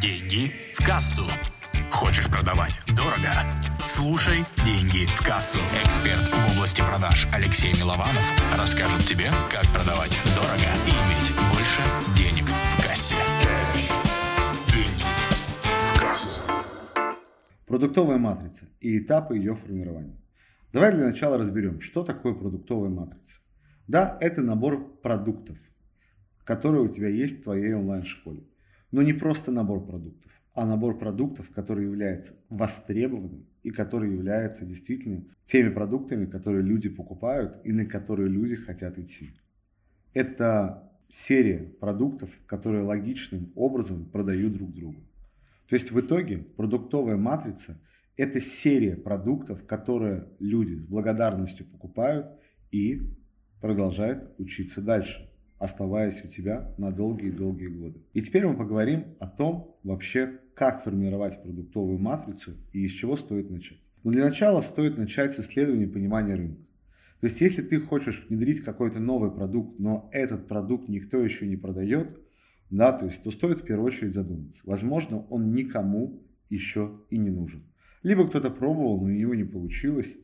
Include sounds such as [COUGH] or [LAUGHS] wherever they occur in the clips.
Деньги в кассу. Хочешь продавать дорого? Слушай «Деньги в кассу». Эксперт в области продаж Алексей Милованов расскажет тебе, как продавать дорого и иметь больше денег в кассе. Деньги в кассу. Продуктовая матрица и этапы ее формирования. Давай для начала разберем, что такое продуктовая матрица. Да, это набор продуктов, которые у тебя есть в твоей онлайн-школе. Но не просто набор продуктов, а набор продуктов, который является востребованным и который является действительно теми продуктами, которые люди покупают и на которые люди хотят идти. Это серия продуктов, которые логичным образом продают друг другу. То есть в итоге продуктовая матрица – это серия продуктов, которые люди с благодарностью покупают и продолжают учиться дальше оставаясь у тебя на долгие-долгие годы. И теперь мы поговорим о том вообще, как формировать продуктовую матрицу и из чего стоит начать. Но для начала стоит начать с исследования понимания рынка. То есть, если ты хочешь внедрить какой-то новый продукт, но этот продукт никто еще не продает, да, то есть, то стоит в первую очередь задуматься. Возможно, он никому еще и не нужен. Либо кто-то пробовал, но у него не получилось.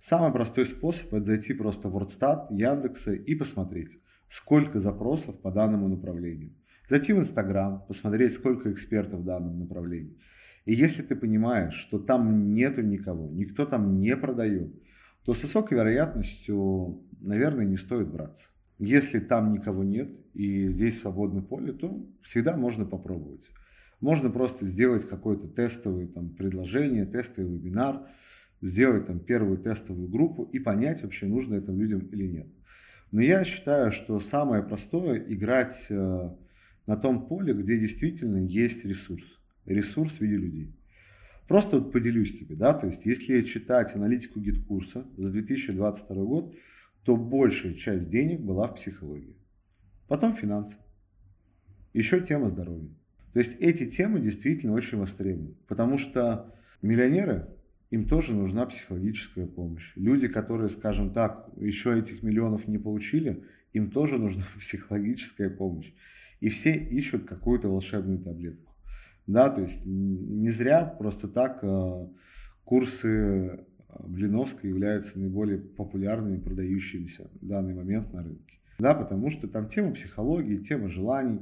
Самый простой способ это зайти просто в WordStat, Яндекса и посмотреть, сколько запросов по данному направлению. Зайти в Инстаграм, посмотреть, сколько экспертов в данном направлении. И если ты понимаешь, что там нету никого, никто там не продает, то с высокой вероятностью, наверное, не стоит браться. Если там никого нет и здесь свободное поле, то всегда можно попробовать. Можно просто сделать какое-то тестовое там, предложение, тестовый вебинар, сделать там первую тестовую группу и понять вообще, нужно это людям или нет. Но я считаю, что самое простое играть э, на том поле, где действительно есть ресурс. Ресурс в виде людей. Просто вот поделюсь тебе, да, то есть если читать аналитику GetCourse а за 2022 год, то большая часть денег была в психологии. Потом финансы. Еще тема здоровья. То есть эти темы действительно очень востребованы, потому что миллионеры им тоже нужна психологическая помощь. Люди, которые, скажем так, еще этих миллионов не получили, им тоже нужна [LAUGHS] психологическая помощь. И все ищут какую-то волшебную таблетку. Да, то есть не зря просто так э, курсы э, Блиновской являются наиболее популярными, продающимися в данный момент на рынке. Да, потому что там тема психологии, тема желаний,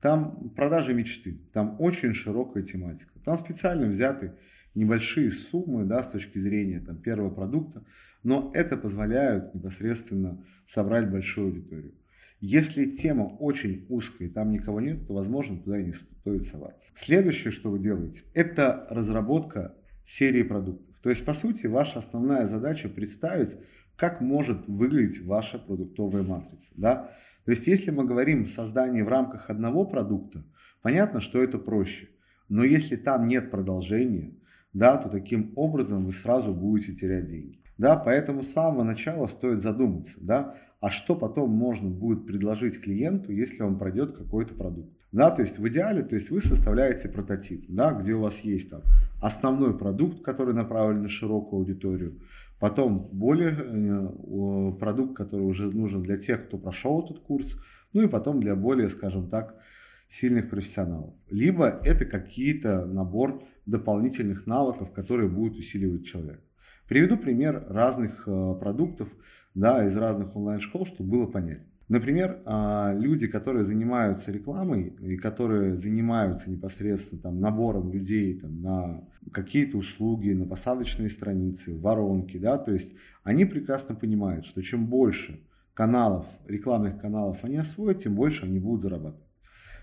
там продажи мечты, там очень широкая тематика. Там специально взяты небольшие суммы да, с точки зрения там, первого продукта, но это позволяет непосредственно собрать большую аудиторию. Если тема очень узкая и там никого нет, то, возможно, туда и не стоит соваться. Следующее, что вы делаете, это разработка серии продуктов. То есть, по сути, ваша основная задача представить, как может выглядеть ваша продуктовая матрица. Да? То есть, если мы говорим о создании в рамках одного продукта, понятно, что это проще. Но если там нет продолжения, да, то таким образом вы сразу будете терять деньги. Да, поэтому с самого начала стоит задуматься, да, а что потом можно будет предложить клиенту, если он пройдет какой-то продукт. Да, то есть в идеале, то есть вы составляете прототип, да, где у вас есть там основной продукт, который направлен на широкую аудиторию, потом более э, продукт, который уже нужен для тех, кто прошел этот курс, ну и потом для более, скажем так, сильных профессионалов. Либо это какие-то набор дополнительных навыков, которые будут усиливать человека. Приведу пример разных э, продуктов да, из разных онлайн-школ, чтобы было понятно. Например, а, люди, которые занимаются рекламой и которые занимаются непосредственно там, набором людей там, на какие-то услуги, на посадочные страницы, воронки, да, то есть они прекрасно понимают, что чем больше каналов, рекламных каналов они освоят, тем больше они будут зарабатывать.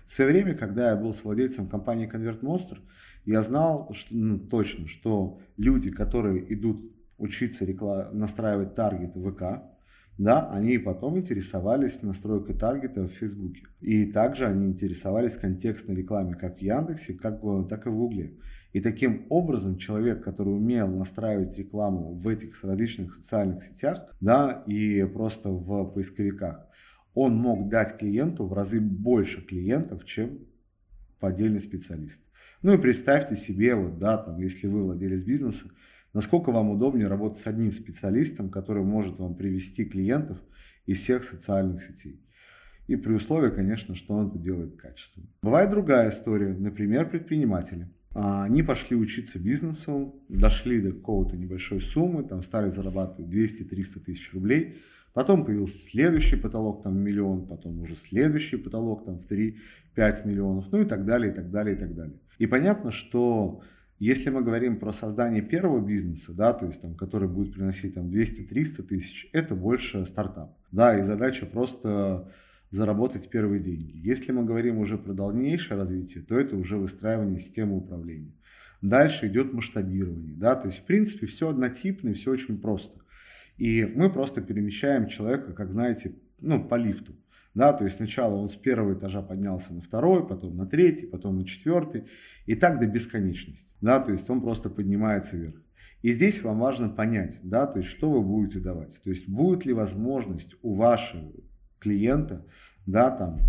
В свое время, когда я был с владельцем компании Convert Monster, я знал что, ну, точно, что люди, которые идут учиться реклам... настраивать таргеты ВК, да, они потом интересовались настройкой таргета в Фейсбуке. И также они интересовались контекстной рекламой как в Яндексе, как, так и в Гугле. И таким образом человек, который умел настраивать рекламу в этих различных социальных сетях, да, и просто в поисковиках, он мог дать клиенту в разы больше клиентов, чем поддельный специалист. Ну и представьте себе, вот, да, там, если вы владелец бизнеса, насколько вам удобнее работать с одним специалистом, который может вам привести клиентов из всех социальных сетей. И при условии, конечно, что он это делает качественно. Бывает другая история, например, предприниматели. А, они пошли учиться бизнесу, дошли до какого-то небольшой суммы, там стали зарабатывать 200-300 тысяч рублей, потом появился следующий потолок там миллион, потом уже следующий потолок там в 3-5 миллионов, ну и так далее, и так далее, и так далее. И понятно, что если мы говорим про создание первого бизнеса, да, то есть там, который будет приносить там 200-300 тысяч, это больше стартап. Да, и задача просто заработать первые деньги. Если мы говорим уже про дальнейшее развитие, то это уже выстраивание системы управления. Дальше идет масштабирование, да, то есть в принципе все однотипно и все очень просто. И мы просто перемещаем человека, как знаете, ну, по лифту. Да, то есть сначала он с первого этажа поднялся на второй, потом на третий, потом на четвертый, и так до бесконечности. Да, то есть он просто поднимается вверх. И здесь вам важно понять, да, то есть что вы будете давать. То есть будет ли возможность у вашего клиента, да, там,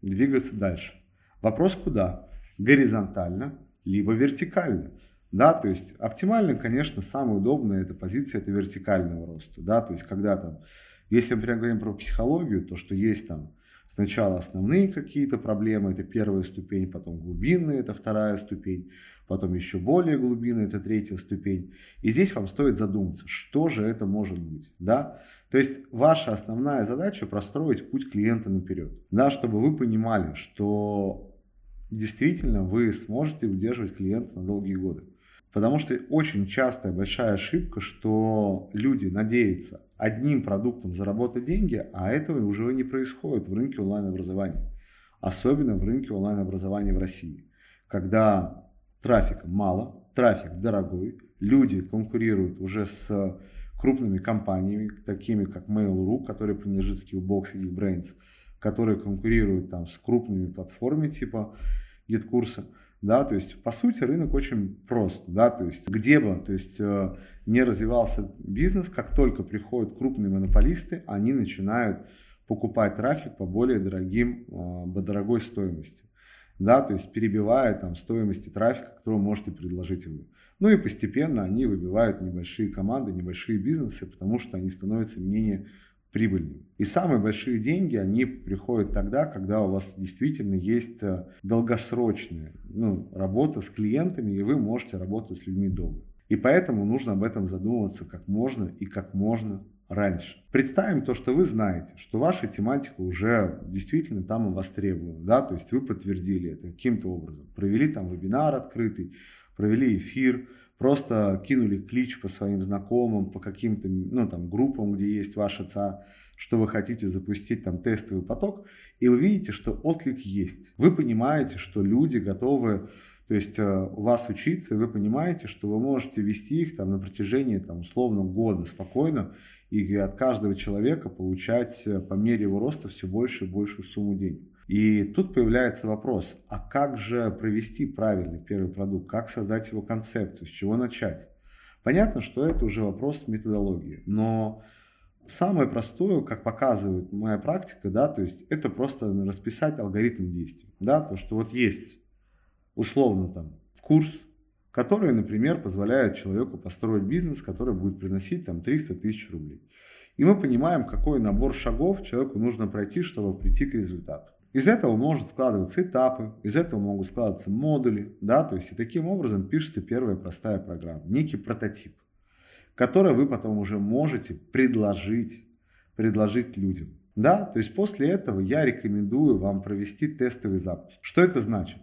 двигаться дальше. Вопрос куда? Горизонтально, либо вертикально. Да, то есть оптимально, конечно, самая удобная эта позиция это вертикального роста. Да, то есть когда там если, например, говорим про психологию, то что есть там сначала основные какие-то проблемы, это первая ступень, потом глубинные, это вторая ступень, потом еще более глубинная, это третья ступень. И здесь вам стоит задуматься, что же это может быть, да? То есть ваша основная задача простроить путь клиента наперед, да, чтобы вы понимали, что действительно вы сможете удерживать клиента на долгие годы. Потому что очень частая большая ошибка, что люди надеются одним продуктом заработать деньги, а этого уже не происходит в рынке онлайн-образования. Особенно в рынке онлайн-образования в России. Когда трафика мало, трафик дорогой, люди конкурируют уже с крупными компаниями, такими как Mail.ru, который принадлежит Skillbox и Geekbrains, которые конкурируют там с крупными платформами типа GitKursa да, то есть по сути рынок очень прост, да, то есть где бы, то есть э, не развивался бизнес, как только приходят крупные монополисты, они начинают покупать трафик по более дорогим, э, по дорогой стоимости, да, то есть перебивая там стоимости трафика, который вы можете предложить вы. Ну и постепенно они выбивают небольшие команды, небольшие бизнесы, потому что они становятся менее прибыльным. И самые большие деньги, они приходят тогда, когда у вас действительно есть э, долгосрочная ну, работа с клиентами, и вы можете работать с людьми долго. И поэтому нужно об этом задумываться как можно и как можно раньше. Представим то, что вы знаете, что ваша тематика уже действительно там востребована, да, то есть вы подтвердили это каким-то образом, провели там вебинар открытый, провели эфир, просто кинули клич по своим знакомым, по каким-то ну, там, группам, где есть ваша ЦА, что вы хотите запустить там тестовый поток, и вы видите, что отклик есть. Вы понимаете, что люди готовы то есть э, у вас учиться, и вы понимаете, что вы можете вести их там на протяжении там, условно года спокойно, и от каждого человека получать э, по мере его роста все больше и большую сумму денег. И тут появляется вопрос, а как же провести правильный первый продукт, как создать его концепцию, с чего начать? Понятно, что это уже вопрос методологии, но самое простое, как показывает моя практика, да, то есть это просто расписать алгоритм действий, да, то, что вот есть условно там курс, который, например, позволяет человеку построить бизнес, который будет приносить там 300 тысяч рублей. И мы понимаем, какой набор шагов человеку нужно пройти, чтобы прийти к результату. Из этого может складываться этапы, из этого могут складываться модули, да, то есть и таким образом пишется первая простая программа, некий прототип, который вы потом уже можете предложить, предложить людям. Да, то есть после этого я рекомендую вам провести тестовый запуск. Что это значит?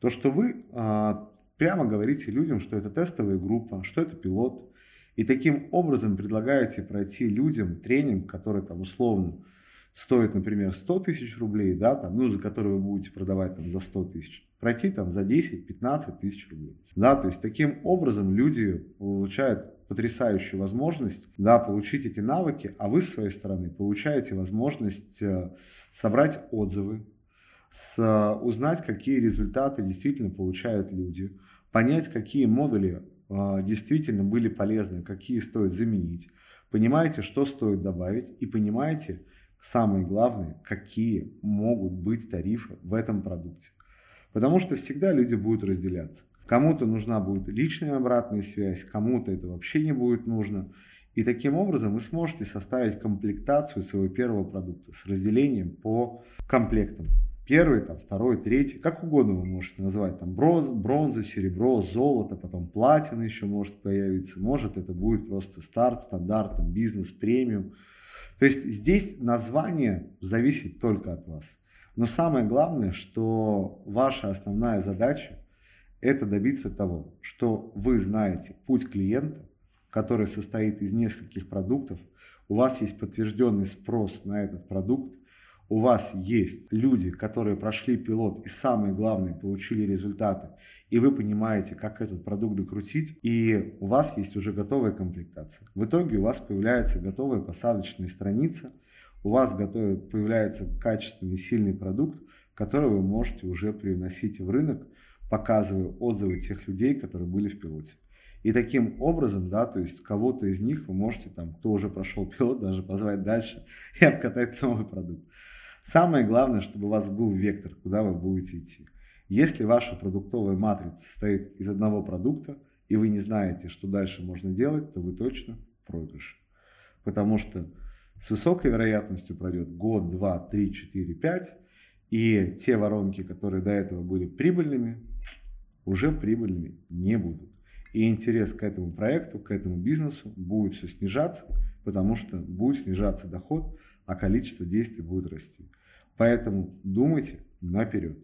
То, что вы а, прямо говорите людям, что это тестовая группа, что это пилот, и таким образом предлагаете пройти людям тренинг, который там условно стоит, например, 100 тысяч рублей, да, там, ну, за который вы будете продавать там, за 100 тысяч, пройти там за 10-15 тысяч рублей. Да, то есть таким образом люди получают потрясающую возможность да, получить эти навыки, а вы с своей стороны получаете возможность э, собрать отзывы, с, узнать, какие результаты действительно получают люди, понять, какие модули э, действительно были полезны, какие стоит заменить, понимаете, что стоит добавить и понимаете, Самое главное, какие могут быть тарифы в этом продукте. Потому что всегда люди будут разделяться. Кому-то нужна будет личная обратная связь, кому-то это вообще не будет нужно. И таким образом вы сможете составить комплектацию своего первого продукта с разделением по комплектам. Первый, там, второй, третий, как угодно вы можете назвать, там, бронз, бронза, серебро, золото, потом платина еще может появиться, может это будет просто старт, стандарт, там, бизнес, премиум. То есть здесь название зависит только от вас. Но самое главное, что ваша основная задача это добиться того, что вы знаете путь клиента, который состоит из нескольких продуктов, у вас есть подтвержденный спрос на этот продукт, у вас есть люди, которые прошли пилот и самое главное, получили результаты, и вы понимаете, как этот продукт докрутить, и у вас есть уже готовая комплектация. В итоге у вас появляется готовая посадочная страница, у вас готовый, появляется качественный, сильный продукт, который вы можете уже привносить в рынок, показывая отзывы тех людей, которые были в пилоте. И таким образом, да, то есть кого-то из них вы можете, там, кто уже прошел [LAUGHS] пилот, даже позвать дальше и обкатать новый продукт. Самое главное, чтобы у вас был вектор, куда вы будете идти. Если ваша продуктовая матрица состоит из одного продукта, и вы не знаете, что дальше можно делать, то вы точно в проигрыше. Потому что с высокой вероятностью пройдет год, два, три, четыре, пять, и те воронки, которые до этого были прибыльными, уже прибыльными не будут. И интерес к этому проекту, к этому бизнесу будет все снижаться, потому что будет снижаться доход, а количество действий будет расти. Поэтому думайте наперед.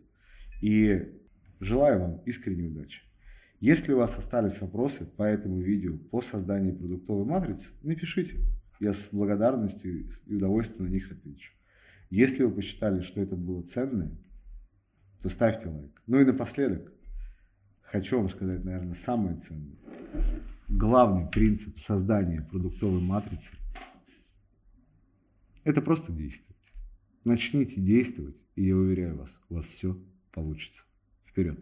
И желаю вам искренней удачи. Если у вас остались вопросы по этому видео по созданию продуктовой матрицы, напишите. Я с благодарностью и удовольствием на них отвечу. Если вы посчитали, что это было ценное, то ставьте лайк. Ну и напоследок, хочу вам сказать, наверное, самое ценное. Главный принцип создания продуктовой матрицы это просто действовать. Начните действовать, и я уверяю вас, у вас все получится. Вперед!